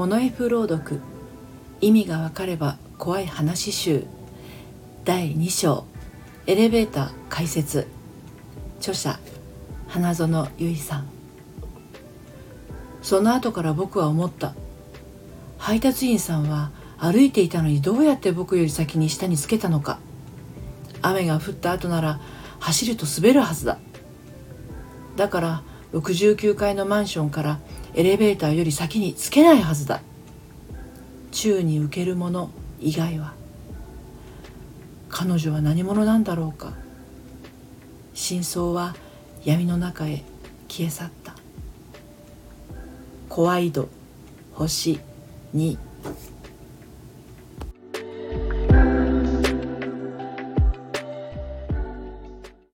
モノ F 朗読。意味がわかれば怖い話集。第2章。エレベーター解説。著者。花園由衣さん。その後から僕は思った。配達員さんは歩いていたのにどうやって僕より先に下につけたのか。雨が降った後なら走ると滑るはずだ。だから69階のマンションからエレベーターより先につけないはずだ。宙に浮けるもの以外は。彼女は何者なんだろうか。真相は闇の中へ消え去った。怖い度星2